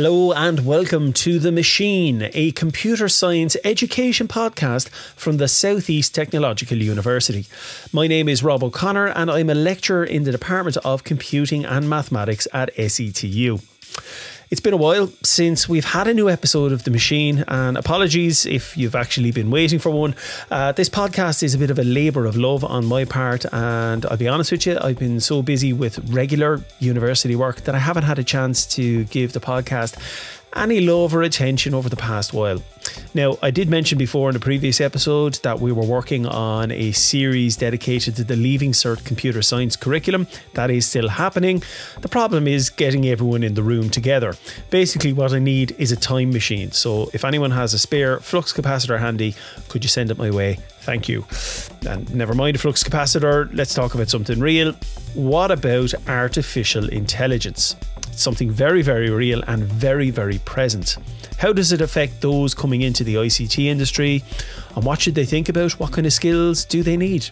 Hello and welcome to The Machine, a computer science education podcast from the Southeast Technological University. My name is Rob O'Connor and I'm a lecturer in the Department of Computing and Mathematics at SETU. It's been a while since we've had a new episode of The Machine, and apologies if you've actually been waiting for one. Uh, this podcast is a bit of a labour of love on my part, and I'll be honest with you, I've been so busy with regular university work that I haven't had a chance to give the podcast any love or attention over the past while. Now, I did mention before in the previous episode that we were working on a series dedicated to the Leaving Cert computer science curriculum. That is still happening. The problem is getting everyone in the room together. Basically, what I need is a time machine. So, if anyone has a spare flux capacitor handy, could you send it my way? Thank you. And never mind a flux capacitor, let's talk about something real. What about artificial intelligence? Something very, very real and very, very present. How does it affect those coming into the ICT industry? And what should they think about? What kind of skills do they need?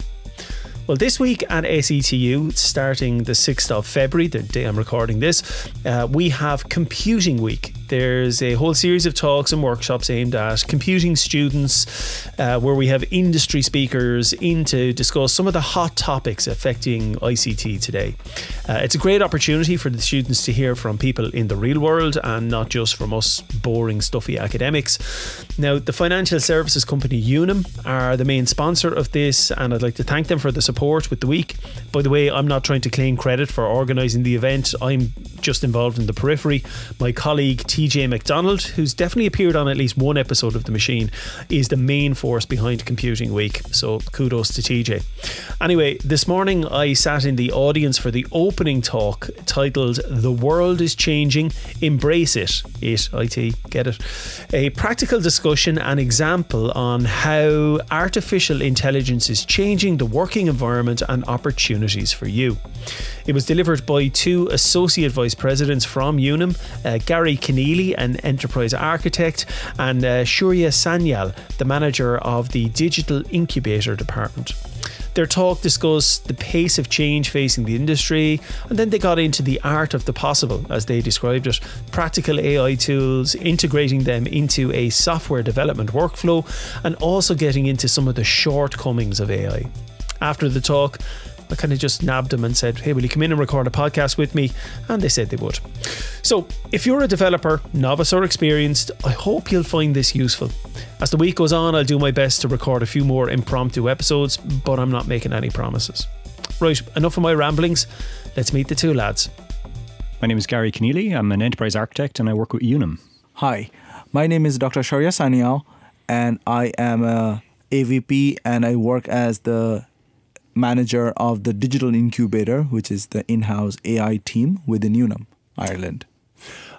Well, this week at SETU, starting the 6th of February, the day I'm recording this, uh, we have Computing Week. There's a whole series of talks and workshops aimed at computing students, uh, where we have industry speakers in to discuss some of the hot topics affecting ICT today. Uh, it's a great opportunity for the students to hear from people in the real world and not just from us boring, stuffy academics. Now, the financial services company Unum are the main sponsor of this, and I'd like to thank them for the support with the week. By the way, I'm not trying to claim credit for organising the event, I'm just involved in the periphery. My colleague, TJ McDonald, who's definitely appeared on at least one episode of The Machine, is the main force behind Computing Week. So kudos to TJ. Anyway, this morning I sat in the audience for the opening talk titled The World is Changing, Embrace It. It, IT, get it. A practical discussion and example on how artificial intelligence is changing the working environment and opportunities for you. It was delivered by two associate vice presidents from Unum, uh, Gary Kenneally, an enterprise architect, and uh, Shourjya Sanyal, the manager of the digital incubator department. Their talk discussed the pace of change facing the industry, and then they got into the art of the possible, as they described it practical AI tools, integrating them into a software development workflow, and also getting into some of the shortcomings of AI. After the talk, I kind of just nabbed them and said, Hey, will you come in and record a podcast with me? And they said they would. So, if you're a developer, novice or experienced, I hope you'll find this useful. As the week goes on, I'll do my best to record a few more impromptu episodes, but I'm not making any promises. Right, enough of my ramblings. Let's meet the two lads. My name is Gary Kenneally. I'm an enterprise architect and I work with Unum. Hi, my name is Dr. Shourjya Sanyal, and I am a AVP and I work as the manager of the digital incubator, which is the in house AI team within Unum, Ireland.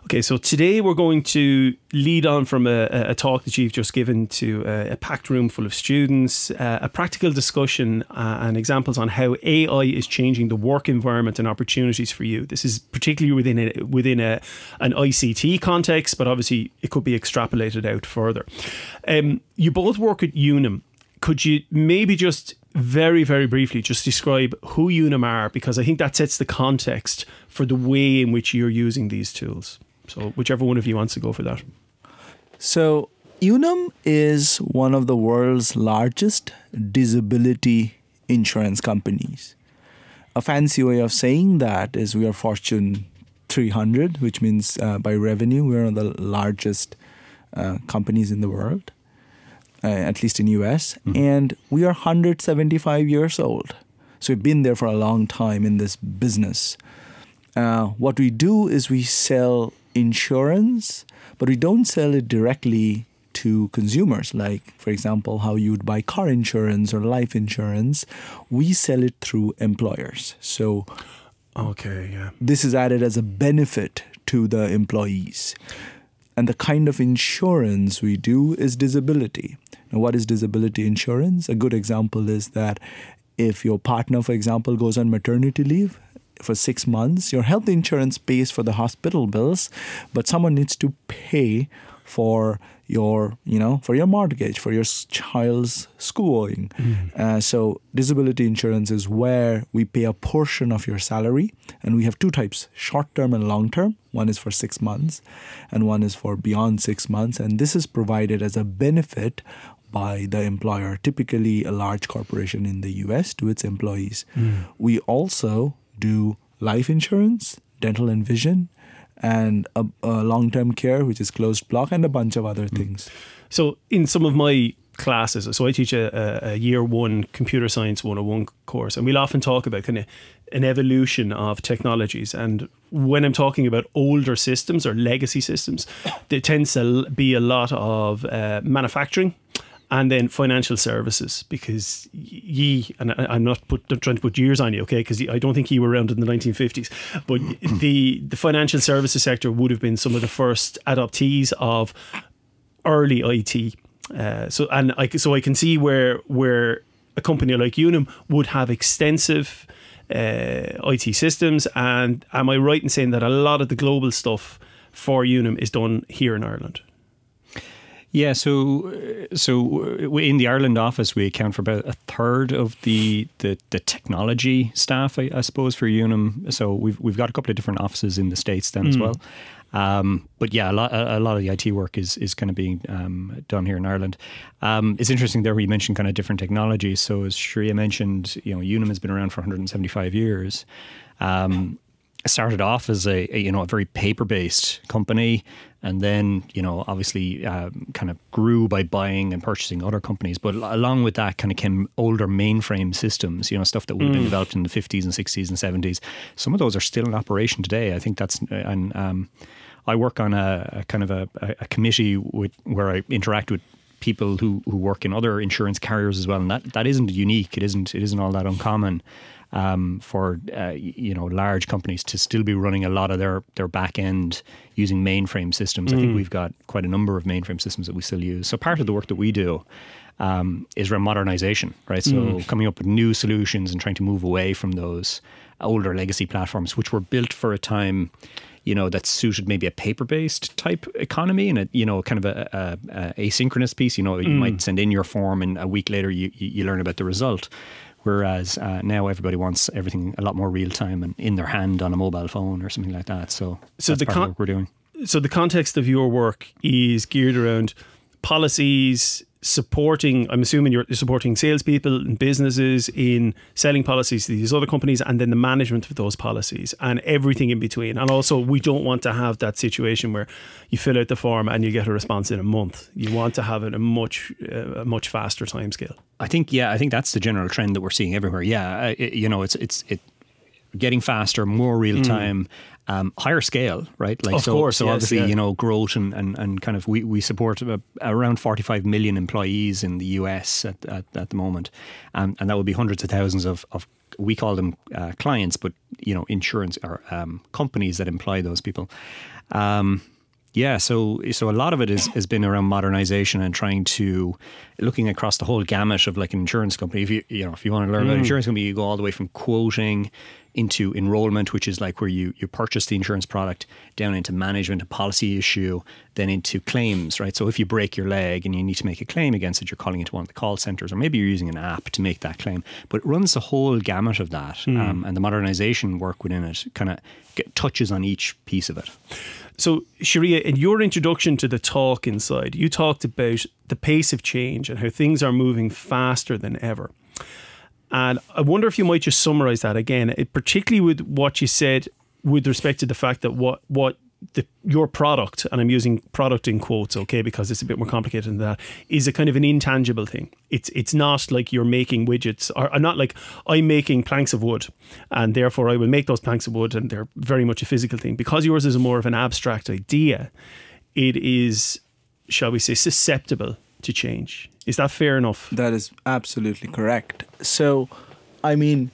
Okay, so today we're going to lead on from a, a talk that you've just given to a, a packed room full of students, uh, a practical discussion uh, and examples on how AI is changing the work environment and opportunities for you. This is particularly within a, within a, an ICT context, but obviously it could be extrapolated out further. Um, you both work at Unum. Could you maybe just very, very briefly just describe who Unum are because I think that sets the context for the way in which you're using these tools. So, whichever one of you wants to go for that. So, Unum is one of the world's largest disability insurance companies. A fancy way of saying that is we are Fortune 300, which means uh, by revenue, we're one of the largest uh, companies in the world uh, at least in US, mm-hmm. and we are 175 years old. So we've been there for a long time in this business. Uh, what we do is we sell insurance, but we don't sell it directly to consumers. Like, for example, how you would buy car insurance or life insurance. We sell it through employers. So, okay, yeah. This is added as a benefit to the employees. And the kind of insurance we do is disability. Now, what is disability insurance? A good example is that if your partner, for example, goes on maternity leave for six months, your health insurance pays for the hospital bills, but someone needs to pay for your you know for your mortgage for your child's schooling. Uh, so disability insurance is where we pay a portion of your salary and we have two types short term and long term. One is for 6 months and one is for beyond 6 months and this is provided as a benefit by the employer typically a large corporation in the US to its employees. We also do life insurance dental and vision and a, a long-term care which is closed block and a bunch of other things So in some of my classes, so I teach a, a, a year one computer science 101 course, and we'll often talk about kind of an evolution of technologies. And when I'm talking about older systems or legacy systems, there tends to be a lot of uh, manufacturing and then financial services because ye and I- I'm not put, not trying to put years on you, okay? Because I don't think you were around in the 1950s, but the the financial services sector would have been some of the first adoptees of early IT. Uh, so and I so I can see where where a company like Unum would have extensive uh, IT systems. And am I right in saying that a lot of the global stuff for Unum is done here in Ireland? Yeah, so so uh, in the Ireland office, we account for about a third of the the, the technology staff, I, I suppose, for Unum. So we've we've got a couple of different offices in the states then as well. Um, but yeah, a lot a, lot of the IT work is is kind of being um, done here in Ireland. Um, it's interesting there we mentioned kind of different technologies. So as Shourjya mentioned, you know, Unum has been around for 175 years. Um, started off as a, a you know a very paper based company and then you know obviously um, kind of grew by buying and purchasing other companies. But along with that kind of came older mainframe systems you know stuff that would have been developed in the 50s and 60s and 70s some of those are still in operation today. I think that's and um, i work on a, a kind of a, a a committee with where i interact with people who, who work in other insurance carriers as well, and that, that isn't unique. It isn't it isn't all that uncommon um, for uh, you know large companies to still be running a lot of their their back end using mainframe systems. I think we've got quite a number of mainframe systems that we still use. So part of the work that we do um, is around modernization, right? So coming up with new solutions and trying to move away from those older legacy platforms, which were built for a time you know, that suited maybe a paper-based type economy and a, you know, kind of a, a, a asynchronous piece. You know, you might send in your form and a week later you, you learn about the result. Whereas uh, now everybody wants everything a lot more real time and in their hand on a mobile phone or something like that. So, So that's the con- we're doing. so the context of your work is geared around policies supporting i'm assuming you're supporting salespeople and businesses in selling policies to these other companies and then the management of those policies and everything in between. And also we don't want to have that situation where you fill out the form and you get a response in a month. You want to have it a much uh, a much faster timescale. I think yeah, I think that's the general trend that we're seeing everywhere. Yeah, it, you know, it's it's it getting faster, more real time, um, higher scale, right? Like Of so, course, so yes, obviously yeah. you know growth and, and, and kind of we, we support uh, around 45 million employees in the US at, at, at the moment, um, and that would be hundreds of thousands of, of we call them uh, clients, but you know insurance or um, companies that employ those people. Um, yeah, so so a lot of it is, has been around modernization and trying to looking across the whole gamut of like an insurance company. If you you know if you want to learn about insurance company, you go all the way from quoting into enrollment, which is like where you you purchase the insurance product, down into management, a policy issue, then into claims, right? So if you break your leg and you need to make a claim against it, you're calling into one of the call centers, or maybe you're using an app to make that claim. But it runs the whole gamut of that, um, and the modernization work within it kind of touches on each piece of it. So, Shourjya, in your introduction to the talk inside, you talked about the pace of change and how things are moving faster than ever. And I wonder if you might just summarize that again, particularly with what you said with respect to the fact that what what the, your product, and I'm using product in quotes, okay, because it's a bit more complicated than that, is a kind of an intangible thing. It's it's not like you're making widgets, or, or not like I'm making planks of wood, and therefore I will make those planks of wood, and they're very much a physical thing. Because yours is more of an abstract idea, it is, shall we say, susceptible to change. Is that fair enough? That is absolutely correct. So, I mean,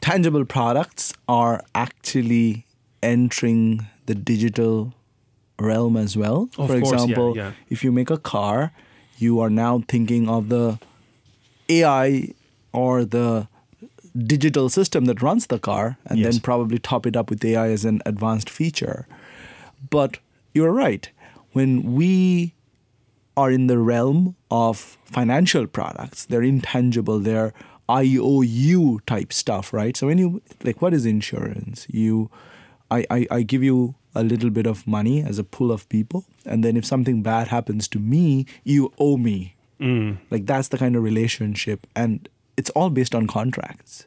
tangible products are actually entering the digital realm as well. Of For course, yeah, example, yeah. if you make a car, you are now thinking of the AI or the digital system that runs the car and Yes. then probably top it up with AI as an advanced feature. But you're right. when we are in the realm of financial products, they're intangible, they're IOU type stuff, right? So when you like what is insurance? You I, I, I give you a little bit of money as a pool of people, and then if something bad happens to me, you owe me. Mm. Like that's the kind of relationship, and it's all based on contracts,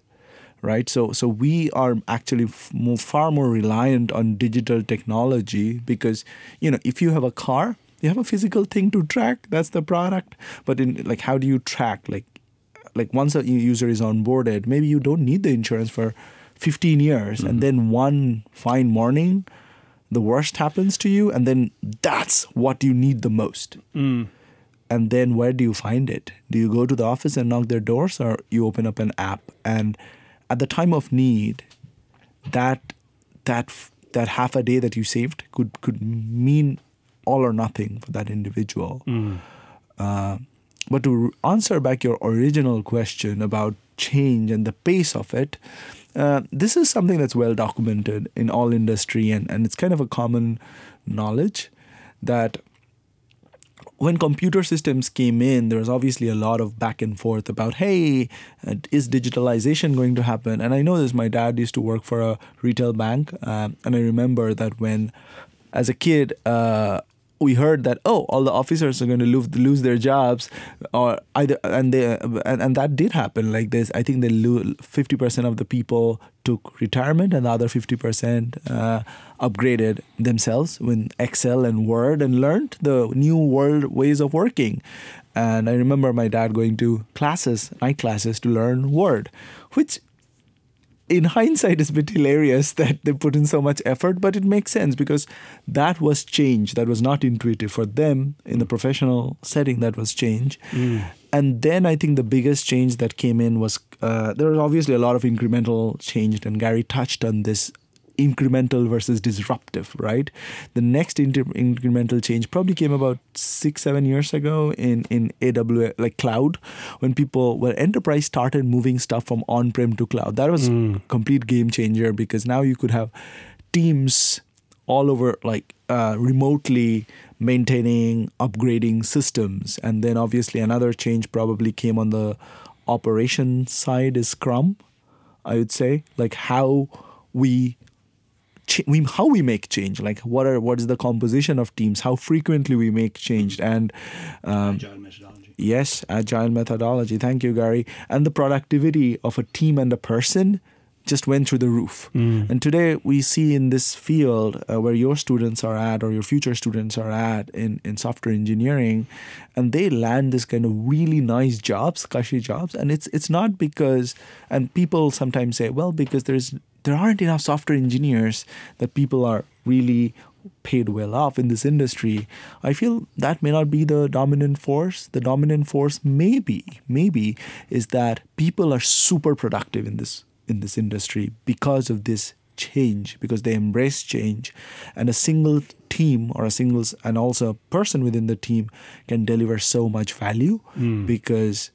right? So so we are actually f- more, far more reliant on digital technology because you know if you have a car, you have a physical thing to track. That's the product. But in like, how do you track like like once a user is onboarded, maybe you don't need the insurance for 15 years, and mm-hmm. then one fine morning, the worst happens to you, and then that's what you need the most. Mm. And then where do you find it? Do you go to the office and knock their doors, or you open up an app? And at the time of need, that that that half a day that you saved could could mean all or nothing for that individual. Mm. Uh, but to answer back your original question about change and the pace of it, uh, this is something that's well documented in all industry, and, and it's kind of a common knowledge that when computer systems came in, there was obviously a lot of back and forth about, hey, uh, is digitalization going to happen? And I know this, my dad used to work for a retail bank. Um, and I remember that when, as a kid, uh, we heard that oh all the officers are going to lose, lose their jobs or either and they and, and that did happen. Like this i think they lose 50% of the people took retirement and the other 50% uh, upgraded themselves with excel and word and learned the new world ways of working. And i remember my dad going to classes night classes to learn word which in hindsight it's a bit hilarious that they put in so much effort but it makes sense because that was change. That was not intuitive for them in the professional setting. That was change. And then i think the biggest change that came in was uh, there was obviously a lot of incremental change and gary touched on this incremental versus disruptive, right? The next inter- incremental change probably came about six, seven years ago in in AWS, like cloud, when people, when enterprise started moving stuff from on-prem to cloud. That was a complete game changer because now you could have teams all over, like uh, remotely maintaining, upgrading systems, and then obviously another change probably came on the operation side is Scrum. I would say like how we ch- we how we make change like what are what is the composition of teams how frequently we make change and um, Agile methodology. yes agile methodology. Thank you gary. And the productivity of a team and a person just went through the roof. And today we see in this field uh, where your students are at or your future students are at in, in software engineering and they land this kind of really nice jobs cushy jobs. And it's it's not because and people sometimes say well because there's there aren't enough software engineers that people are really paid well off in this industry. I feel that may not be the dominant force. The dominant force maybe maybe is that people are super productive in this in this industry because of this change because they embrace change. And a single team or a single and also a person within the team can deliver so much value hmm. because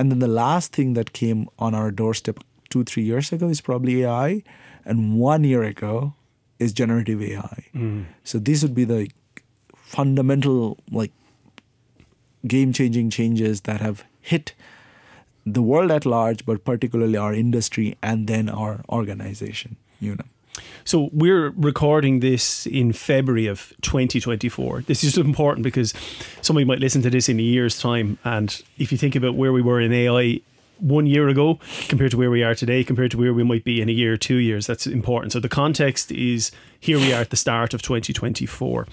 and then the last thing that came on our doorstep two three years ago is probably ai and one year ago is generative ai mm-hmm. so these would be the fundamental like game changing changes that have hit the world at large, but particularly our industry and then our organization, you know. So we're recording this in February of 2024. This is important because somebody might listen to this in a year's time. And if you think about where we were in AI one year ago compared to where we are today, compared to where we might be in a year or two years, that's important. So the context is here we are at the start of 2024.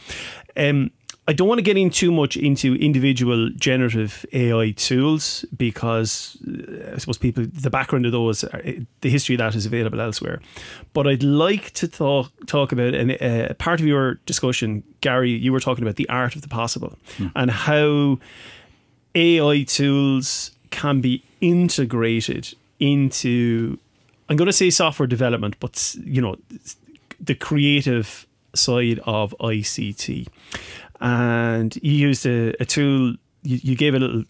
Um, I don't want to get in too much into individual generative AI tools because uh, I suppose people, the background of those, are, the history of that is available elsewhere. But I'd like to talk talk about an, uh, part of your discussion, Gary. You were talking about the art of the possible and how AI tools can be integrated into. I'm going to say software development, but you know, the creative side of ICT and you used a, a tool. You, you gave a little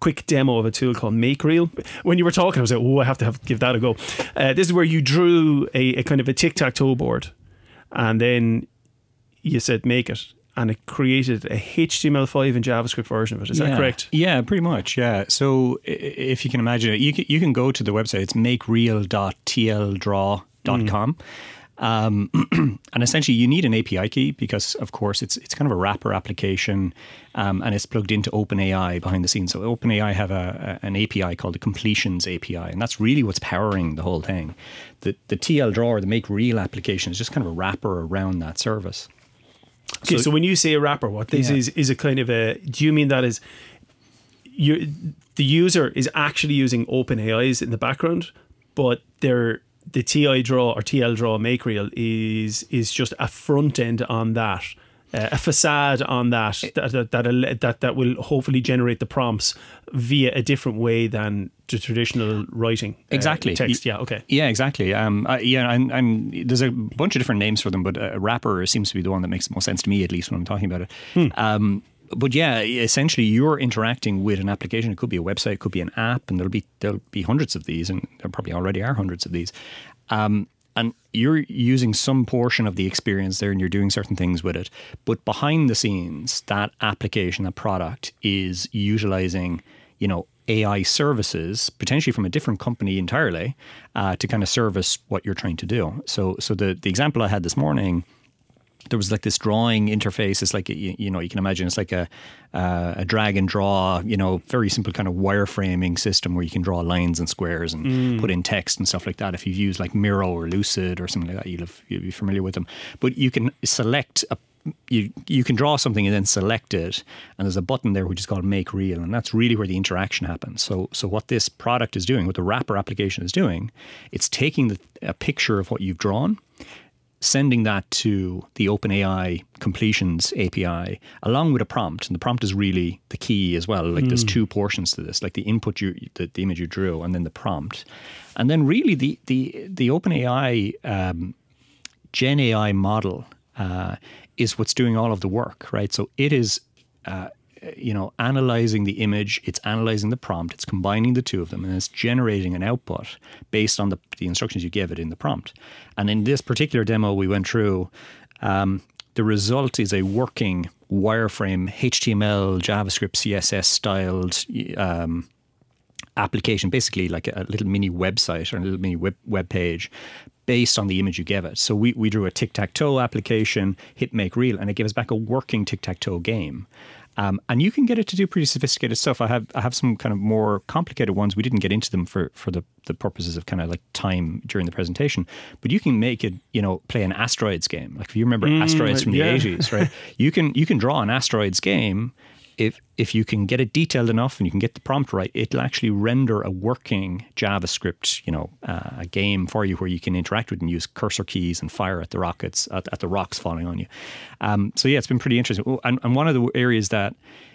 quick demo of a tool called MakeReal. When you were talking, I was like, "Oh, I have to have give that a go." Uh, this is where you drew a, a kind of a tic tac toe board, and then you said make it, and it created a HTML5 and JavaScript version of it. Is yeah. that correct? Yeah, pretty much. Yeah. So if you can imagine it, you can, you can go to the website. It's makereal.tldraw.com. Mm. Um, and essentially, you need an API key because, of course, it's it's kind of a wrapper application, um, and it's plugged into OpenAI behind the scenes. So OpenAI have a, a, an API called the Completions API, and that's really what's powering the whole thing. The the tldraw or the Make Real application is just kind of a wrapper around that service. Okay, so, so when you say a wrapper, what this yeah. is is a kind of a. Do you mean that is you the user is actually using OpenAI's in the background, but they're the TI draw or tldraw make real is is just a front end on that. Uh, a facade on that that, that that, that that will hopefully generate the prompts via a different way than the traditional writing uh, exactly text yeah okay yeah exactly um uh, yeah and, and there's a bunch of different names for them but a wrapper seems to be the one that makes the most sense to me at least when I'm talking about it hmm. um but yeah, essentially you're interacting with an application. It could be a website, it could be an app, and there'll be there'll be hundreds of these, and there probably already are hundreds of these. Um, and you're using some portion of the experience there and you're doing certain things with it. But behind the scenes, that application, that product is utilizing, you know, AI services, potentially from a different company entirely, uh, to kind of service what you're trying to do. So, so the the example I had this morning there was like this drawing interface. It's like you, you know you can imagine it's like a uh, a drag and draw, you know, very simple kind of wireframing system where you can draw lines and squares and mm. put in text and stuff like that. If you've used like Miro or Lucid or something like that, you'll, have, you'll be familiar with them. But you can select a you you can draw something and then select it, and there's a button there which is called Make Real, and that's really where the interaction happens. So so what this product is doing, what the wrapper application is doing, it's taking the, a picture of what you've drawn, sending that to the OpenAI completions API along with a prompt. And the prompt is really the key as well. Like mm. there's hmm. two portions to this, like the input you the, the, image you drew and then the prompt. And then really the the the OpenAI um, Gen AI model uh, is what's doing all of the work, right? So it is uh, you know, analyzing the image, it's analyzing the prompt, it's combining the two of them, and it's generating an output based on the, the instructions you give it in the prompt. And in this particular demo we went through, um, the result is a working wireframe HTML, JavaScript, CSS styled um, application, basically like a little mini website or a little mini web, web page based on the image you gave it. So we, we drew a tic tac toe application, hit make real, and it gave us back a working tic tac toe game. Um, and you can get it to do pretty sophisticated stuff. I have I have some kind of more complicated ones. We didn't get into them for for the, the purposes of kind of like time during the presentation. But you can make it, you know, play an asteroids game. Like if you remember mm, asteroids from the eighties, right? You can you can draw an asteroids game if if you can get it detailed enough and you can get the prompt right, it'll actually render a working JavaScript, you know, uh, a game for you where you can interact with and use cursor keys and fire at the rockets at, at the rocks falling on you. Um, so yeah, it's been pretty interesting. And, and one of the areas that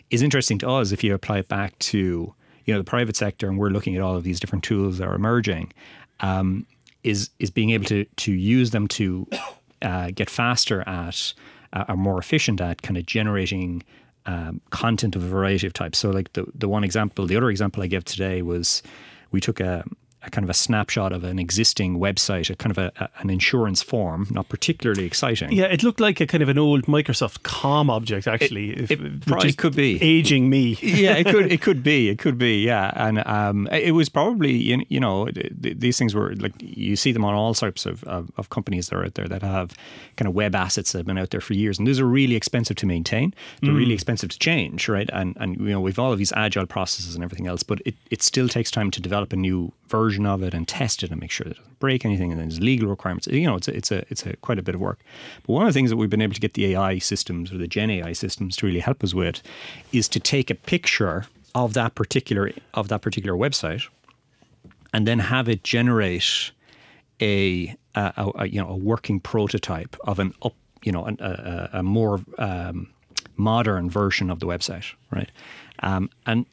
is interesting to us, if you apply it back to you know the private sector, and we're looking at all of these different tools that are emerging, um, is is being able to to use them to uh, get faster at, uh, or more efficient at kind of generating um, content of a variety of types. So, like the the one example, the other example I gave today was we took a a kind of a snapshot of an existing website, a kind of a, a, an insurance form, not particularly exciting. Yeah, it looked like a kind of an old Microsoft com object, actually. It, it probably could be aging me. yeah, it could. It could be. It could be. Yeah, and um, it was probably you know these things were like you see them on all sorts of, of, of companies that are out there that have kind of web assets that have been out there for years, and those are really expensive to maintain. They're mm. really expensive to change, right? And and you know we've all of these agile processes and everything else, but it, it still takes time to develop a new version of it and test it and make sure that it doesn't break anything. And then there's legal requirements. You know, it's a, it's a it's a quite a bit of work. But one of the things that we've been able to get the AI systems or the Gen AI systems to really help us with is to take a picture of that particular of that particular website and then have it generate a, a, a you know a working prototype of an up you know a, a, more um, modern version of the website, right? Um, and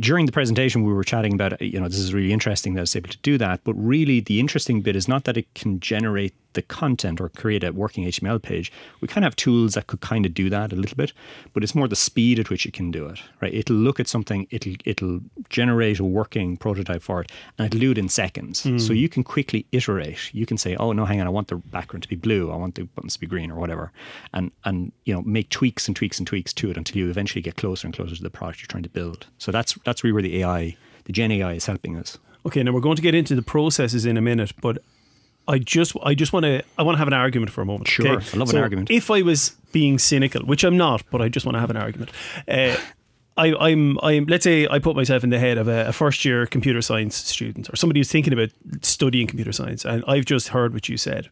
during the presentation, we were chatting about, you know, this is really interesting that it's able to do that. But really, the interesting bit is not that it can generate the content or create a working HTML page, we kind of have tools that could kind of do that a little bit, but it's more the speed at which it can do it, right? It'll look at something, it'll it'll generate a working prototype for it, and it'll do it in seconds. Mm. So you can quickly iterate. You can say, oh no, hang on, I want the background to be blue, I want the buttons to be green, or whatever, and and you know make tweaks and tweaks and tweaks to it until you eventually get closer and closer to the product you're trying to build. So that's that's really where the AI, the Gen AI, is helping us. Okay, now we're going to get into the processes in a minute, but I just I just want to I want to have an argument for a moment. Sure, okay? I love so an argument. If I was being cynical, which I'm not, but I just want to have an argument. Uh, I, I'm, I'm. Let's say I put myself in the head of a, a, first year computer science student or somebody who's thinking about studying computer science, and I've just heard what you said.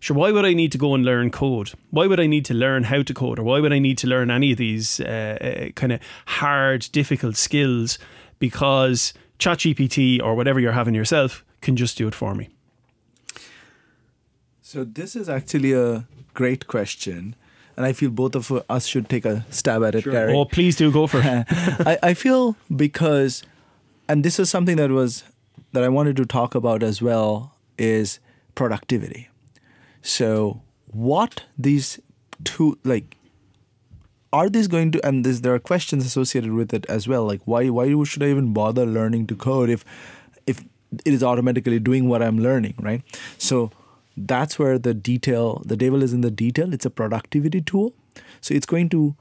Sure, why would I need to go and learn code? Why would I need to learn how to code, or why would I need to learn any of these uh, uh, kind of hard, difficult skills? Because ChatGPT or whatever you're having yourself can just do it for me. So this is actually a great question. And I feel both of us should take a stab at it, sure. Gary. Oh, please do go for it. I, I feel because, and this is something that was that I wanted to talk about as well, is productivity. So what these two like are these going to and this, there are questions associated with it as well like why why should i even bother learning to code if if it is automatically doing what i'm learning right so that's where the detail the devil is in the detail. It's a productivity tool. So it's going to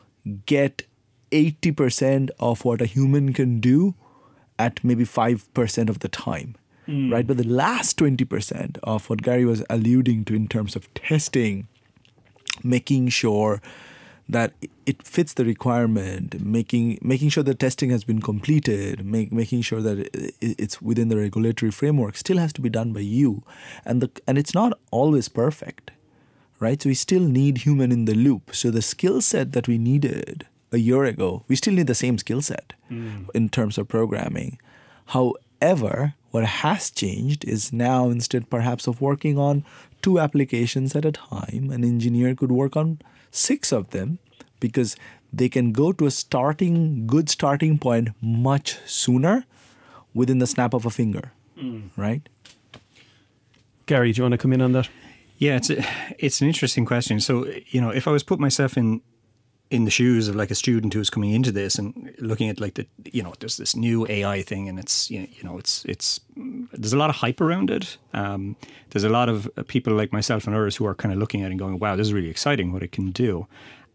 get 80% of what a human can do at maybe 5% of the time mm. right? But the last 20% of what gary was alluding to in terms of testing making sure that it fits the requirement, making making sure the testing has been completed, make, making sure that it's within the regulatory framework still has to be done by you, and the and it's not always perfect, right? So we still need human in the loop. So the skill set that we needed a year ago, we still need the same skill set mm. in terms of programming. However, what has changed is now instead perhaps of working on two applications at a time, an engineer could work on six of them because they can go to a starting good starting point much sooner within the snap of a finger mm. right gary do you want to come in on that yeah it's a, it's an interesting question so you know if i was put myself in in the shoes of like a student who's coming into this and looking at like the you know there's this new AI thing and it's you know it's it's there's a lot of hype around it. Um, there's a lot of people like myself and others who are kind of looking at it and going, "Wow, this is really exciting! What it can do."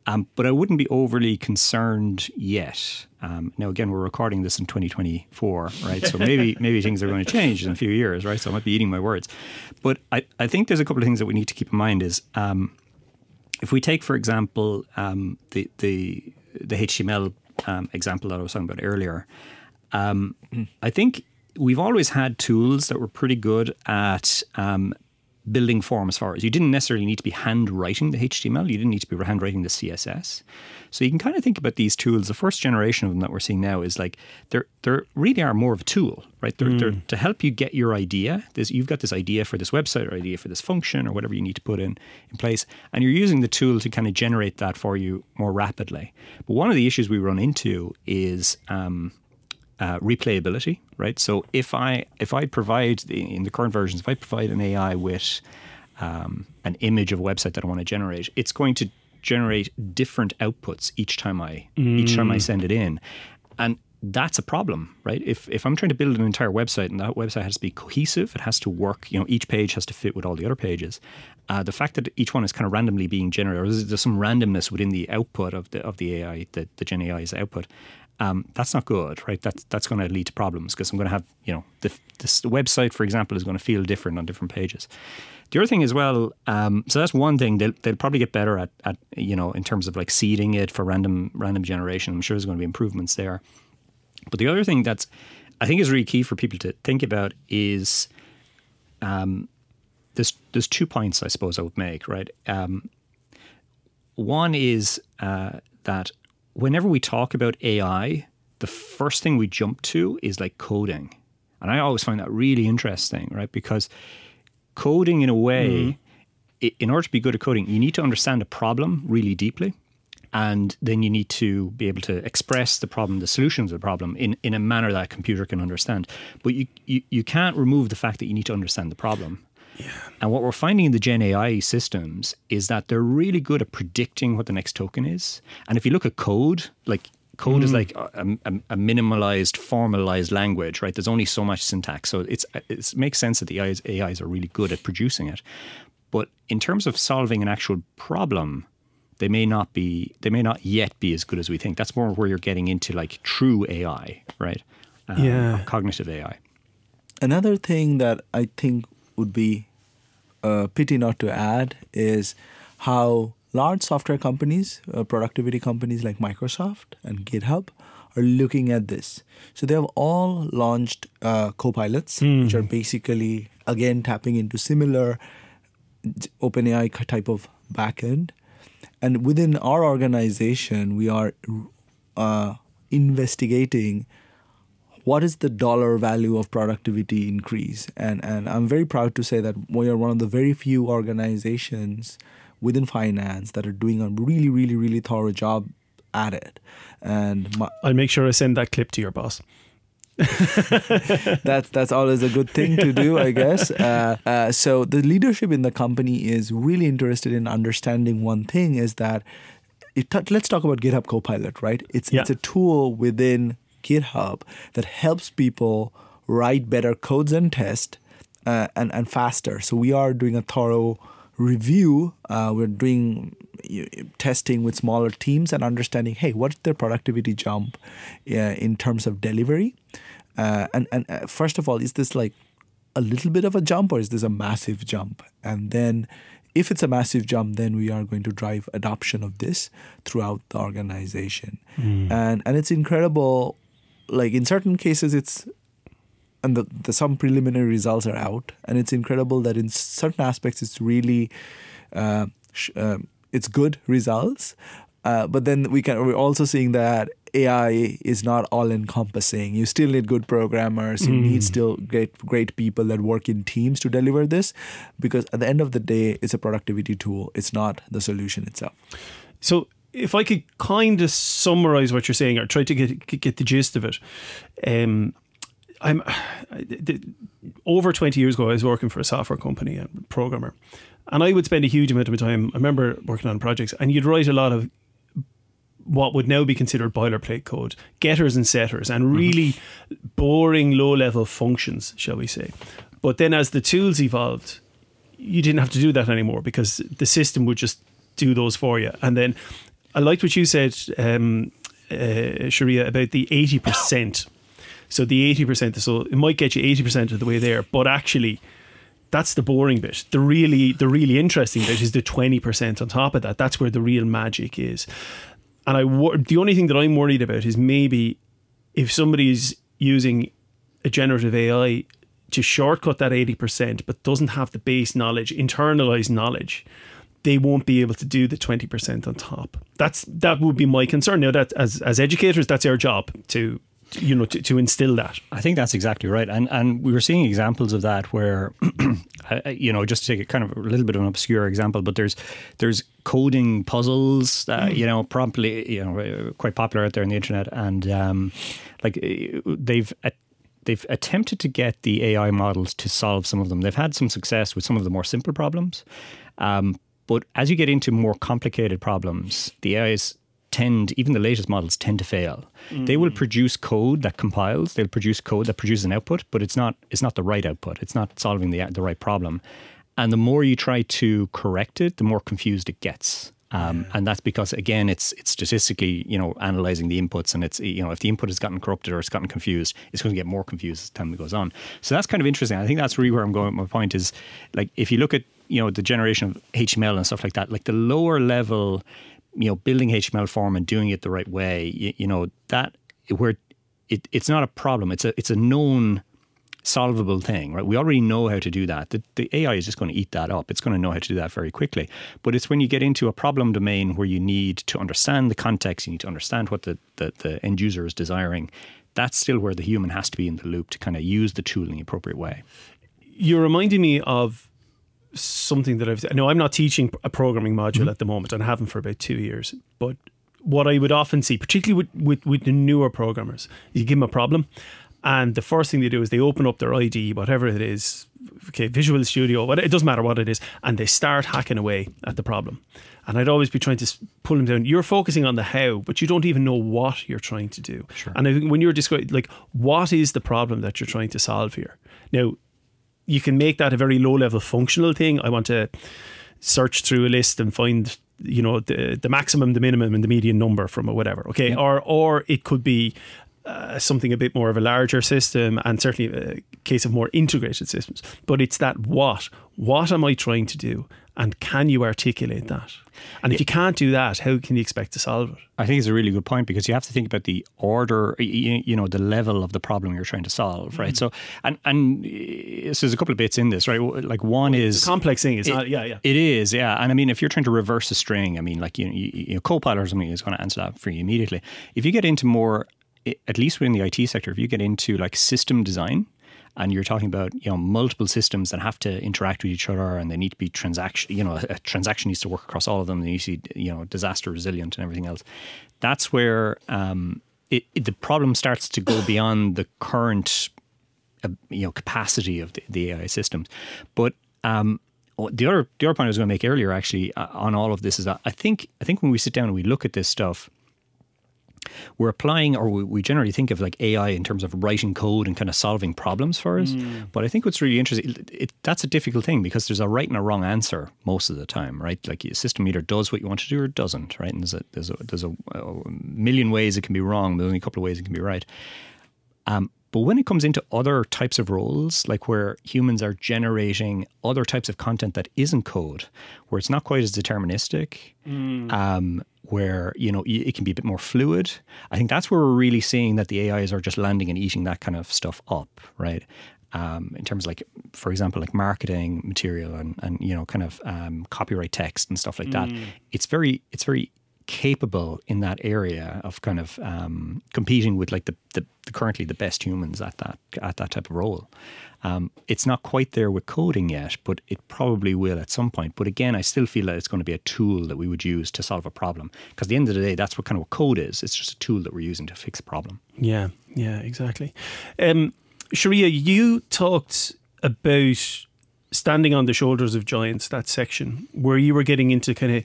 Um, but I wouldn't be overly concerned yet. Um, now, again, we're recording this in 2024, right? So maybe maybe things are going to change in a few years, right? So I might be eating my words. But I, I think there's a couple of things that we need to keep in mind is um, if we take, for example, um, the the the HTML um, example that I was talking about earlier, um, mm. I think we've always had tools that were pretty good at um, building forms for us. You didn't necessarily need to be handwriting the HTML. You didn't need to be handwriting the CSS. So you can kind of think about these tools. The first generation of them that we're seeing now is like they're they really are more of a tool, right? They're, mm. they're to help you get your idea. This, you've got this idea for this website or idea for this function or whatever you need to put in in place, and you're using the tool to kind of generate that for you more rapidly. But one of the issues we run into is um, uh, replayability, right? So if I if I provide the, in the current versions, if I provide an AI with um, an image of a website that I want to generate, it's going to generate different outputs each time I mm. each time I mm. send it in, and that's a problem, right? If if I'm trying to build an entire website and that website has to be cohesive, it has to work. You know, each page has to fit with all the other pages. Uh, the fact that each one is kind of randomly being generated, or there's some randomness within the output of the of the AI, the, the Gen AI's output, um, that's not good, right? That's that's going to lead to problems because I'm going to have, you know, the, this the website, for example, is going to feel different on different pages. The other thing as well, um, so that's one thing they'll, they'll probably get better at, at, you know, in terms of like seeding it for random random generation. I'm sure there's going to be improvements there. But the other thing that's I think is really key for people to think about is um, there's there's two points I suppose I would make, right? Um, one is uh, that whenever we talk about AI, the first thing we jump to is like coding. And I always find that really interesting, right? Because coding, in a way, mm. in order to be good at coding, you need to understand a problem really deeply. And then you need to be able to express the problem, the solutions of the problem in, in a manner that a computer can understand. But you, you, you can't remove the fact that you need to understand the problem. And what we're finding in the Gen AI systems is that they're really good at predicting what the next token is. And if you look at code, like code is like a, a, a minimalized, formalized language, right? There's only so much syntax, so it's it makes sense that the AIs, AIs are really good at producing it. But in terms of solving an actual problem, they may not be they may not yet be as good as we think. That's more where you're getting into like true AI, right? Um, Yeah. cognitive AI. Another thing that I think would be a pity not to add is how large software companies, uh, productivity companies like Microsoft and GitHub, are looking at this. So they have all launched uh, co-pilots, which are basically again tapping into similar OpenAI type of backend. And within our organization, we are uh, investigating what is the dollar value of productivity increase and and i'm very proud to say that we are one of the very few organizations within finance that are doing a really really really thorough job at it and my, I'll make sure I send that clip to your boss. that's that's always a good thing to do, I guess. Uh, uh, so the leadership in the company is really interested in understanding one thing is that it, t- let's talk about GitHub Copilot, right? It's Yeah. it's a tool within GitHub that helps people write better codes and test uh, and and faster. So we are doing a thorough review. Uh, we're doing testing with smaller teams and understanding, hey, what's their productivity jump uh, in terms of delivery? Uh, and and uh, first of all, is this like a little bit of a jump or is this a massive jump? And then, if it's a massive jump, then we are going to drive adoption of this throughout the organization. And and it's incredible. Like in certain cases, it's and the, the some preliminary results are out, and it's incredible that in certain aspects it's really uh, sh- uh, it's good results. Uh, but then we can we're also seeing that AI is not all encompassing. You still need good programmers. You need still great great people that work in teams to deliver this, because at the end of the day, it's a productivity tool. It's not the solution itself. So if I could kind of summarize what you're saying or try to get get the gist of it, um, I'm the, over 20 years ago. I was working for a software company, a programmer, and I would spend a huge amount of my time. I remember working on projects, and you'd write a lot of what would now be considered boilerplate code, getters and setters, and really boring low level functions, shall we say. But then as the tools evolved, you didn't have to do that anymore because the system would just do those for you. And then I liked what you said, um, uh, Shourjya, about the 80%. So the 80%, so it might get you 80% of the way there, but actually that's the boring bit. The really the really interesting bit is the 20% on top of that. That's where the real magic is. And I wor- the only thing that I'm worried about is maybe if somebody's using a generative AI to shortcut that 80% but doesn't have the base knowledge, internalized knowledge, they won't be able to do the 20% on top. That's that would be my concern. Now that as as educators that's our job to you know to, to instill that. I think that's exactly right, and and we were seeing examples of that where, you know, just to take a kind of a little bit of an obscure example, but there's there's coding puzzles, uh, you know, promptly, you know, quite popular out there on the internet, and um, like uh, they've. They've attempted to get the AI models to solve some of them. They've had some success with some of the more simple problems, um, but as you get into more complicated problems, the AIs tend, even the latest models tend to fail. They will produce code that compiles. They'll produce code that produces an output, but it's not it's not the right output. It's not solving the the right problem. And the more you try to correct it, the more confused it gets. Um, And that's because again, it's it's statistically, you know, analyzing the inputs, and it's you know, if the input has gotten corrupted or it's gotten confused, it's going to get more confused as time goes on. So that's kind of interesting. I think that's really where I'm going. My point is, like, if you look at you know the generation of HTML and stuff like that, like the lower level, you know, building HTML form and doing it the right way, you, you know, that where it, it's not a problem. It's a it's a known solvable thing, right? We already know how to do that. The, the AI is just going to eat that up. It's going to know how to do that very quickly. But it's when you get into a problem domain where you need to understand the context, you need to understand what the, the, the end user is desiring. That's still where the human has to be in the loop to kind of use the tool in the appropriate way. You're reminding me of something that I've no, I'm not teaching a programming module mm-hmm. at the moment, and I haven't for about two years. But what I would often see, particularly with, with, with the newer programmers, you give them a problem, and the first thing they do is they open up their ID, whatever it is, okay, Visual Studio, what it doesn't matter what it is, and they start hacking away at the problem. And I'd always be trying to pull them down. You're focusing on the how, but you don't even know what you're trying to do. And I think when you're describing, like, what is the problem that you're trying to solve here? Now, you can make that a very low level functional thing. I want to search through a list and find you know the the maximum, the minimum, and the median number from a whatever. Okay, or or it could be. Uh, something a bit more of a larger system and certainly a case of more integrated systems but it's that what what am i trying to do and can you articulate that and if you can't do that how can you expect to solve it I think it's a really good point because you have to think about the order, you, know, the level of the problem you're trying to solve, right? So, and and uh, so there's a couple of bits in this, right? Like one is it's a complex thing it's It- not yeah yeah It is, yeah. And I mean, if you're trying to reverse a string, I mean, like, you know, you, you know Copilot or something is going to answer that for you immediately. If you get into more, at least within the IT sector, if you get into like system design, and you're talking about you know multiple systems that have to interact with each other and they need to be transaction you know a transaction needs to work across all of them they need to be you know disaster resilient and everything else that's where um, it, it, the problem starts to go beyond the current uh, you know capacity of the, the AI systems. But um, oh, the other the other point I was going to make earlier actually uh, on all of this is that I think I think when we sit down and we look at this stuff. We're applying, or we, generally think of like AI in terms of writing code and kind of solving problems for us. But I think what's really interesting, it, it, that's a difficult thing because there's a right and a wrong answer most of the time, right? Like a system either does what you want to do or it doesn't, right? And there's a there's a there's a, a million ways it can be wrong. There's only a couple of ways it can be right. Um, but when it comes into other types of roles, like where humans are generating other types of content that isn't code, where it's not quite as deterministic, um, where you know it can be a bit more fluid, I think that's where we're really seeing that the AIs are just landing and eating that kind of stuff up, right? Um, in terms of like, for example, like marketing material and and you know kind of um, copyright text and stuff like that. It's very it's very capable in that area of kind of um, competing with like the, the, the currently the best humans at that at that type of role. Um, it's not quite there with coding yet, but it probably will at some point. But again, I still feel that it's going to be a tool that we would use to solve a problem. Because at the end of the day, that's what kind of what code is. It's just a tool that we're using to fix a problem. Yeah, yeah, exactly. Um, Shourjya, you talked about standing on the shoulders of giants, that section where you were getting into kind of,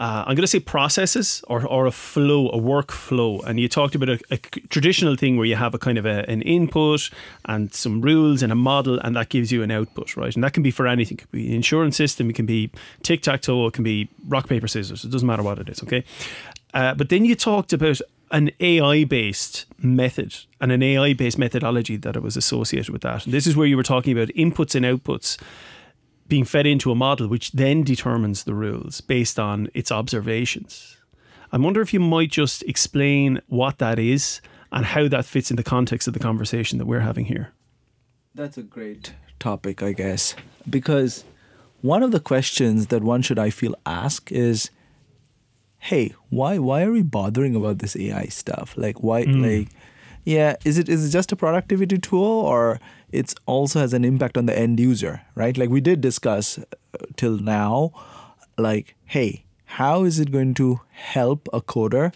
uh, I'm going to say processes or, or a flow, a workflow. And you talked about a, a traditional thing where you have a kind of a, an input and some rules and a model, and that gives you an output, right? And that can be for anything. It could be an insurance system, it can be tic tac toe, it can be rock, paper, scissors. It doesn't matter what it is, okay? Uh, but then you talked about an AI based method and an AI based methodology that was associated with that. And this is where you were talking about inputs and outputs being fed into a model, which then determines the rules based on its observations. I wonder if you might just explain what that is and how that fits in the context of the conversation that we're having here. That's a great topic, I guess, because one of the questions that one should, I feel, ask is, "Hey, why why are we bothering about this AI stuff? Like, why hmm. like." Yeah, is it is it just a productivity tool or it's also has an impact on the end user, right? Like we did discuss uh, till now, like, hey, how is it going to help a coder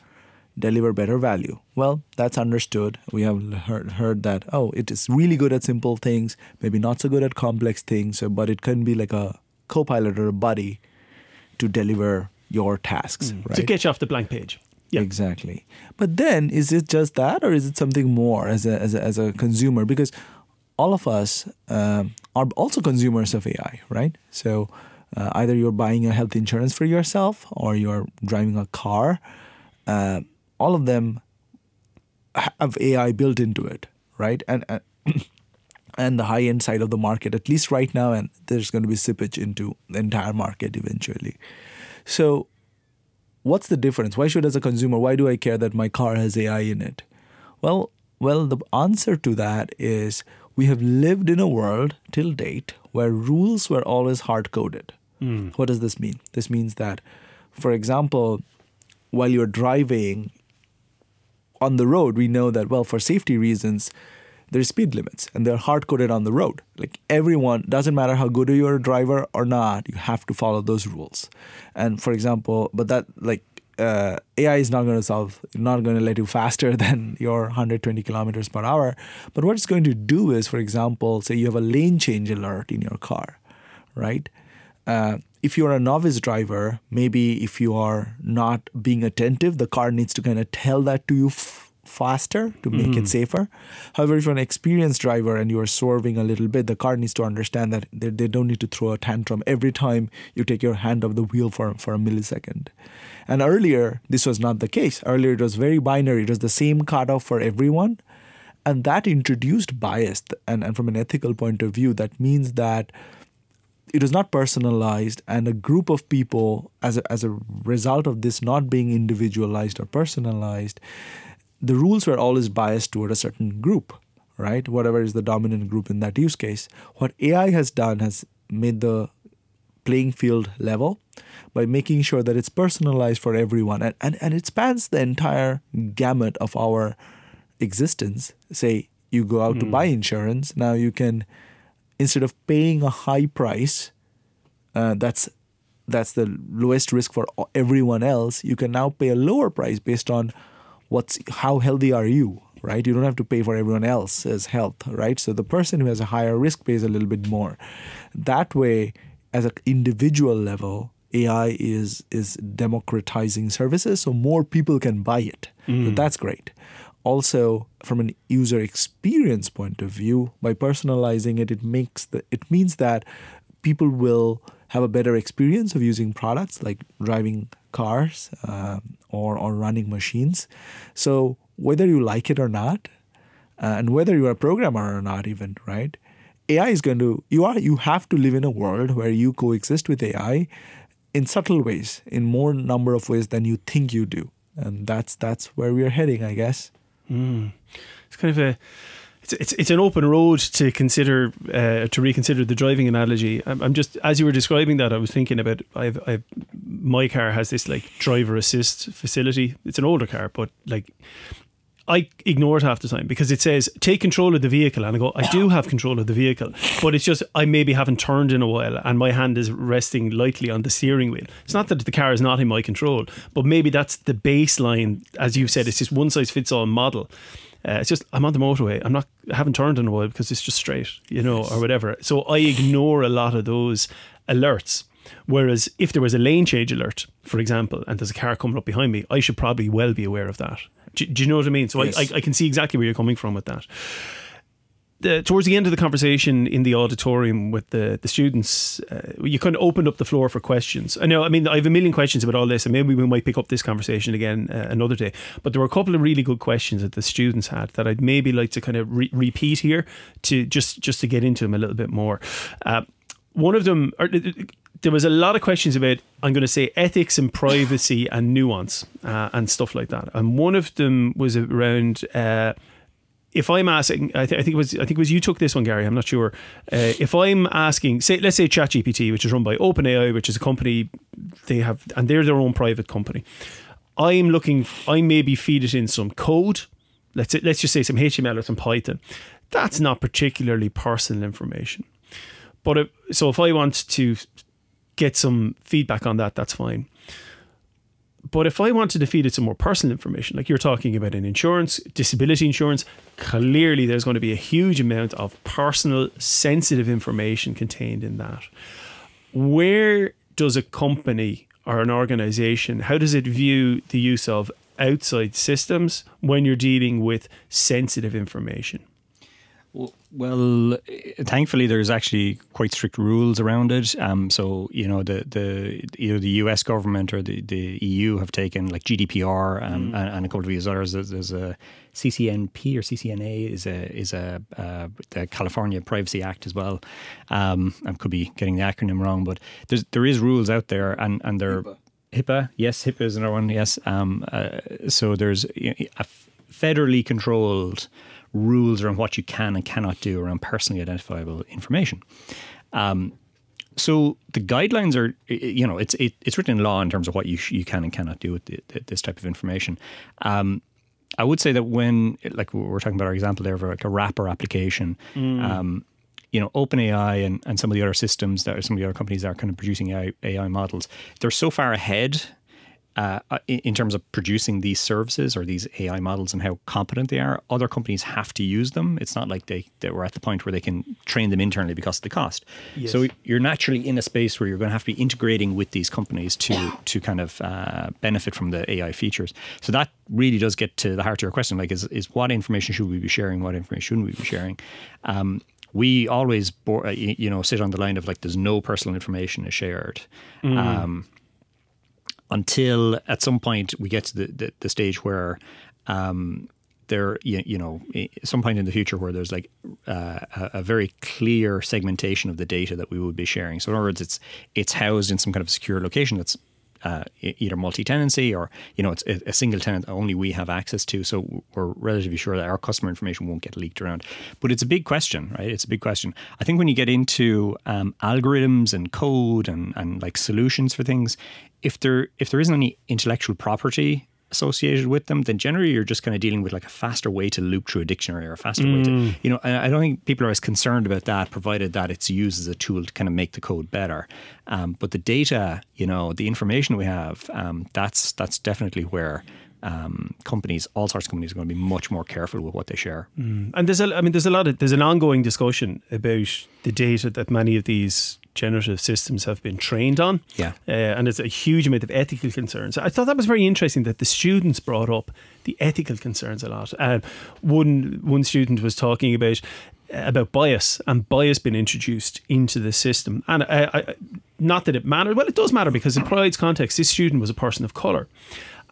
deliver better value? Well, that's understood. We have heard, heard that, oh, it is really good at simple things, maybe not so good at complex things, but it can be like a co pilot or a buddy to deliver your tasks, right? To get you off the blank page. Yeah. Exactly. But then, is it just that, or is it something more as a as a, as a consumer? Because all of us um, are also consumers of AI, right? So uh, either you're buying a health insurance for yourself, or you're driving a car. Uh, all of them have AI built into it, right? And and, the high end side of the market, at least right now, and there's going to be seepage into the entire market eventually. So what's the difference? Why should, as a consumer, why do I care that my car has AI in it? Well, well, the answer to that is we have lived in a world till date where rules were always hard coded. Hmm. What does this mean? This means that, for example, while you're driving on the road, we know that, well, for safety reasons, there's speed limits and they're hard coded on the road. Like everyone, doesn't matter how good you're a driver or not, you have to follow those rules. And for example, but that like uh, AI is not going to solve, not going to let you faster than your 120 kilometers per hour. But what it's going to do is, for example, say you have a lane change alert in your car, right? Uh, if you're a novice driver, maybe if you are not being attentive, the car needs to kind of tell that to you f- faster to make mm. it safer. However, if you're an experienced driver and you are swerving a little bit, the car needs to understand that they, they don't need to throw a tantrum every time you take your hand off the wheel for, for a millisecond. And earlier, this was not the case. Earlier, it was very binary. It was the same cutoff for everyone. And that introduced bias. And, and from an ethical point of view, that means that it was not personalized. And a group of people, as a, as a result of this not being individualized or personalized, the rules were always biased toward a certain group, right? Whatever is the dominant group in that use case. What AI has done has made the playing field level by making sure that it's personalized for everyone and, and, and it spans the entire gamut of our existence. Say you go out mm. to hmm. buy insurance, now you can instead of paying a high price, uh, that's that's the lowest risk for everyone else. You can now pay a lower price based on what's how healthy are you, right? You don't have to pay for everyone else's health, right? So the person who has a higher risk pays a little bit more. That way, as an individual level, AI is is democratizing services, so more people can buy it. Mm. So that's great. Also, from an user experience point of view, by personalizing it, it makes the it means that people will have a better experience of using products like driving cars uh, or or running machines. So whether you like it or not, uh, and whether you're a programmer or not, even right, AI is going to you are you have to live in a world where you coexist with AI in subtle ways, in more number of ways than you think you do, and that's that's where we are heading, I guess. Mm. It's kind of a it's, it's, it's an open road to consider uh, to reconsider the driving analogy. I'm, I'm, just as you were describing that, I was thinking about I've, I've my car has this like driver assist facility. It's an older car, but like I ignore it half the time because it says take control of the vehicle, and I go, I do have control of the vehicle, but it's just I maybe haven't turned in a while, and my hand is resting lightly on the steering wheel. It's not that the car is not in my control, but maybe that's the baseline, as you said. It's just one size fits all model. Uh, it's just I'm on the motorway. I'm not. I haven't turned in a while because it's just straight, you know, or whatever. So I ignore a lot of those alerts. Whereas if there was a lane change alert, for example, and there's a car coming up behind me, I should probably well be aware of that. Do, do you know what I mean? So yes. I, I, I, can see exactly where you're coming from with that. The, towards the end of the conversation in the auditorium with the, the students, uh, you kind of opened up the floor for questions. I know, I mean, I have a million questions about all this, and maybe we might pick up this conversation again uh, another day. But there were a couple of really good questions that the students had that I'd maybe like to kind of re- repeat here to just just to get into them a little bit more. Uh, one of them, or, there was a lot of questions about I'm going to say ethics and privacy and nuance uh, and stuff like that. And one of them was around. Uh, if I'm asking, I, th- I, think it was, I think it was you took this one, Gary. I'm not sure. Uh, if I'm asking, say, let's say ChatGPT, which is run by OpenAI, which is a company they have, and they're their own private company. I'm looking, I maybe feed it in some code. Let's let's just say some HTML or some Python. That's not particularly personal information. But if, so if I want to get some feedback on that, that's fine. But if I wanted to feed it some more personal information, like you're talking about in insurance, disability insurance, clearly there's going to be a huge amount of personal, sensitive information contained in that. Where does a company or an organization, how does it view the use of outside systems when you're dealing with sensitive information? Well, thankfully, there's actually quite strict rules around it. Um, so you know, the the either the U.S. government or the, the EU have taken like GDPR um, mm. and, and, a couple of these others. There's, there's, a CCNP or CCNA is a is a uh, the California Privacy Act as well. Um, I could be getting the acronym wrong, but there's there is rules out there, and and they're HIPAA. HIPAA yes, HIPAA is another one. Yes, um, uh, so there's a federally controlled rules around what you can and cannot do around personally identifiable information. Um, so the guidelines are, you know, it's it, it's written in law in terms of what you you can and cannot do with the, the, this type of information. Um, I would say that when, like we're talking about our example there of like a wrapper application, mm. um, you know, OpenAI and, and some of the other systems that some of the other companies that are kind of producing AI, AI models, they're so far ahead uh, in, in, terms of producing these services or these AI models and how competent they are, other companies have to use them. It's not like they, they were at the point where they can train them internally because of the cost. Yes. So you're naturally in a space where you're going to have to be integrating with these companies to to kind of uh, benefit from the AI features. So that really does get to the heart of your question: like, is is what information should we be sharing? What information shouldn't we be sharing? Um, we always, uh, you know, sit on the line of like, there's no personal information is shared. Mm. Um, until at some point we get to the, the, the stage where um, there, you, you, know, some point in the future where there's like uh, a, a, very clear segmentation of the data that we would be sharing. So in other words, it's it's housed in some kind of secure location that's uh, either multi-tenancy or you know it's a, single tenant only we have access to. So we're relatively sure that our customer information won't get leaked around. But it's a big question, right? It's a big question. I think when you get into um, algorithms and code and and like solutions for things, if there if there isn't any intellectual property associated with them, then generally you're just kind of dealing with like a faster way to loop through a dictionary or a faster mm. way to, mm. you know, I don't think people are as concerned about that, provided that it's used as a tool to kind of make the code better. Um, but the data, you know, the information we have, um, that's that's definitely where. Um, companies, all sorts of companies, are going to be much more careful with what they share. Mm. And there's a, I mean, there's a lot of, there's an ongoing discussion about the data that many of these generative systems have been trained on. Yeah. Uh, and it's a huge amount of ethical concerns. I thought that was very interesting that the students brought up the ethical concerns a lot. Uh, one one student was talking about about bias and bias being introduced into the system. And I, I, not that it matters. Well, it does matter because in Pride's context, this student was a person of colour.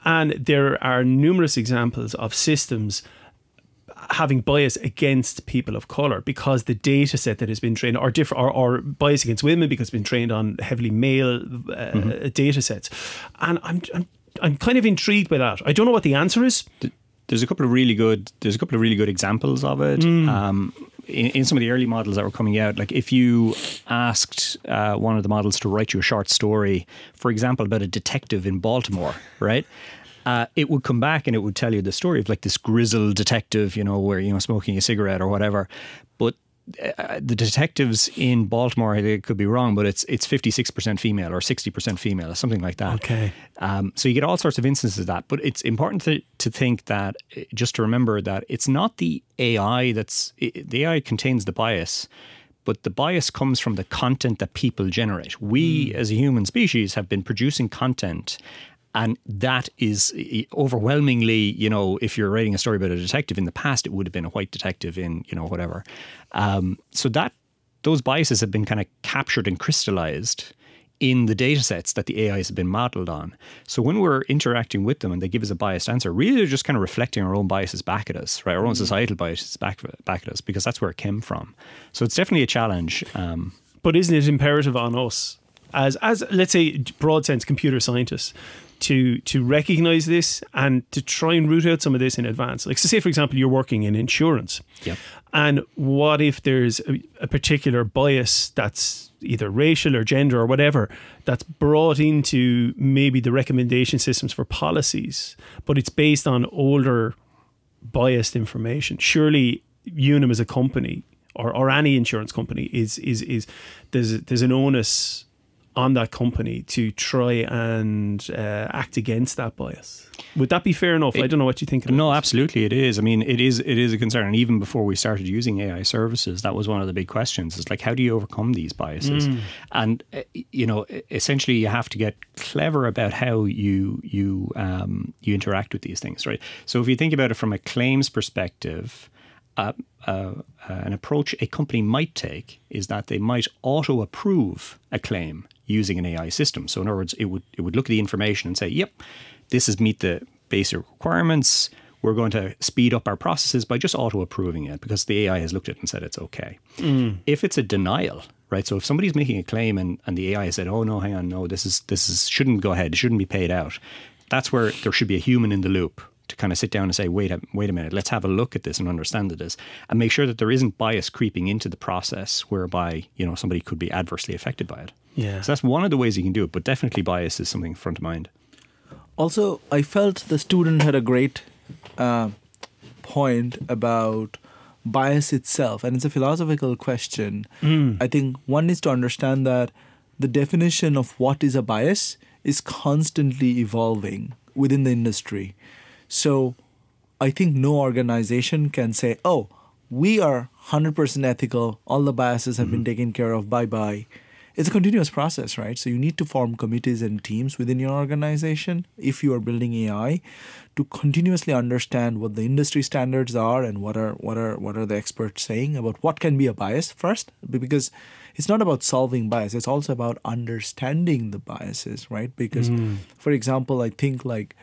And there are numerous examples of systems having bias against people of color because the data set that has been trained are different or, or bias against women because it's been trained on heavily male uh, mm-hmm. data sets and I'm, I'm I'm kind of intrigued by that I don't know what the answer is there's a couple of really good there's a couple of really good examples of it mm. um, in, in, some of the early models that were coming out, like if you asked uh, one of the models to write you a short story, for example, about a detective in Baltimore, right? Uh, it would come back and it would tell you the story of like this grizzled detective, you know, where you know smoking a cigarette or whatever. But uh, the detectives in Baltimore, I could be wrong, but it's it's fifty six percent female or sixty percent female, or something like that. Okay. Um, so you get all sorts of instances of that, but it's important to to think that uh, just to remember that it's not the AI that's it, the AI contains the bias but the bias comes from the content that people generate. We, mm. as a human species, have been producing content and that is overwhelmingly, you know, if you're writing a story about a detective in the past, it would have been a white detective in, you know, whatever. Um, so that those biases have been kind of captured and crystallized in the data sets that the AIs have been modeled on. So when we're interacting with them and they give us a biased answer, really they're just kind of reflecting our own biases back at us, right? Our own mm. societal biases back, back at us because that's where it came from. So it's definitely a challenge. Um, but isn't it imperative on us as, as let's say, broad sense computer scientists to to recognize this and to try and root out some of this in advance. Like, so say for example, you're working in insurance, yep. and what if there's a, a particular bias that's either racial or gender or whatever that's brought into maybe the recommendation systems for policies, but it's based on older biased information. Surely Unum as a company or, or any insurance company is is is there's there's an onus on that company to try and uh, act against that bias. Would that be fair enough? It, I don't know what you think. no, this. absolutely, it is. I mean, it is. It is a concern. And even before we started using AI services, that was one of the big questions. It's like, how do you overcome these biases? Mm. And uh, you know, essentially, you have to get clever about how you you um, you interact with these things, right? So if you think about it from a claims perspective. Uh, uh, an approach a company might take is that they might auto approve a claim using an AI system. So in other words, it would it would look at the information and say, "Yep, this is meet the basic requirements. We're going to speed up our processes by just auto approving it because the AI has looked at it and said it's okay." Mm. If it's a denial, right? So if somebody's making a claim and, and the AI said, "Oh no, hang on, no, this is this is shouldn't go ahead. It shouldn't be paid out," that's where there should be a human in the loop to kind of sit down and say, wait a wait a minute, let's have a look at this and understand this, and make sure that there isn't bias creeping into the process whereby you know somebody could be adversely affected by it. Yeah. So that's one of the ways you can do it, but definitely bias is something front of mind. Also, I felt the student had a great uh, point about bias itself, and it's a philosophical question. Mm. I think one needs to understand that the definition of what is a bias is constantly evolving within the industry. So I think no organization can say, oh, we are 100% ethical, all the biases have been mm-hmm. taken care of, bye bye. It's a continuous process, right? So you need to form committees and teams within your organization if you are building AI to continuously understand what the industry standards are and what are what are what are the experts saying about what can be a bias first because it's not about solving bias it's also about understanding the biases right? Because mm. for example i think like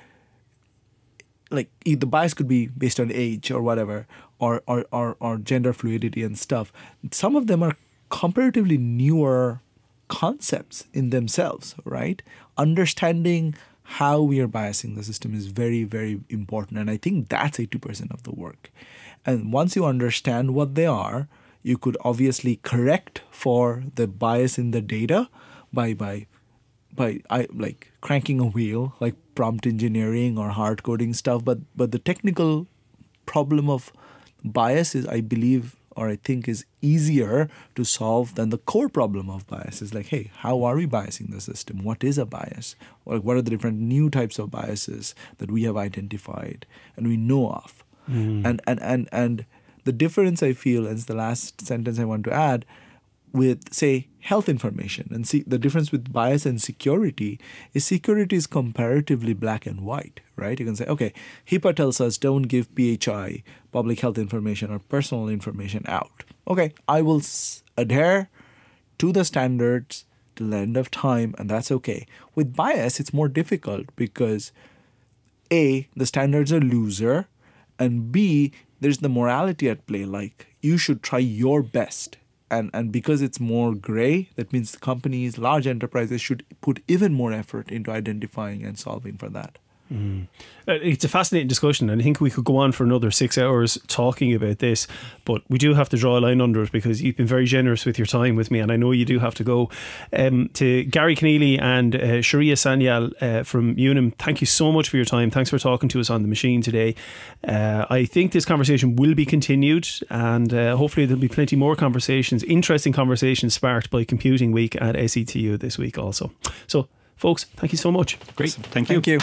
like the bias could be based on age or whatever or, or or or gender fluidity and stuff. Some of them are comparatively newer concepts in themselves right? Understanding how we are biasing the system is very very important and i think that's 80% of the work. And once you understand what they are you could obviously correct for the bias in the data by by by I like cranking a wheel, like prompt engineering or hard coding stuff. But but the technical problem of bias is, I believe, or I think, is easier to solve than the core problem of bias. Is like, hey, how are we biasing the system? What is a bias? Or what are the different new types of biases that we have identified and we know of? Mm-hmm. And and and and the difference I feel, and it's the last sentence I want to add, with say health information. And see the difference with bias and security is security is comparatively black and white right? You can say okay hipaa tells us don't give phi public health information or personal information out. Okay i will adhere to the standards the end of time and that's okay. With bias it's more difficult because a the standards are looser and b there's the morality at play like you should try your best and and because it's more gray that means companies large enterprises should put even more effort into identifying and solving for that Uh, It's a fascinating discussion, and I think we could go on for another six hours talking about this. But we do have to draw a line under it because you've been very generous with your time with me, and I know you do have to go. Um, to Gary Kenneally and uh, Shourjya Sanyal uh, from Unum, thank you so much for your time. Thanks for talking to us on the machine today. Uh, I think this conversation will be continued, and uh, hopefully there'll be plenty more conversations, interesting conversations sparked by Computing Week at SETU this week also. So, folks, thank you so much. Great. Thank you. thank you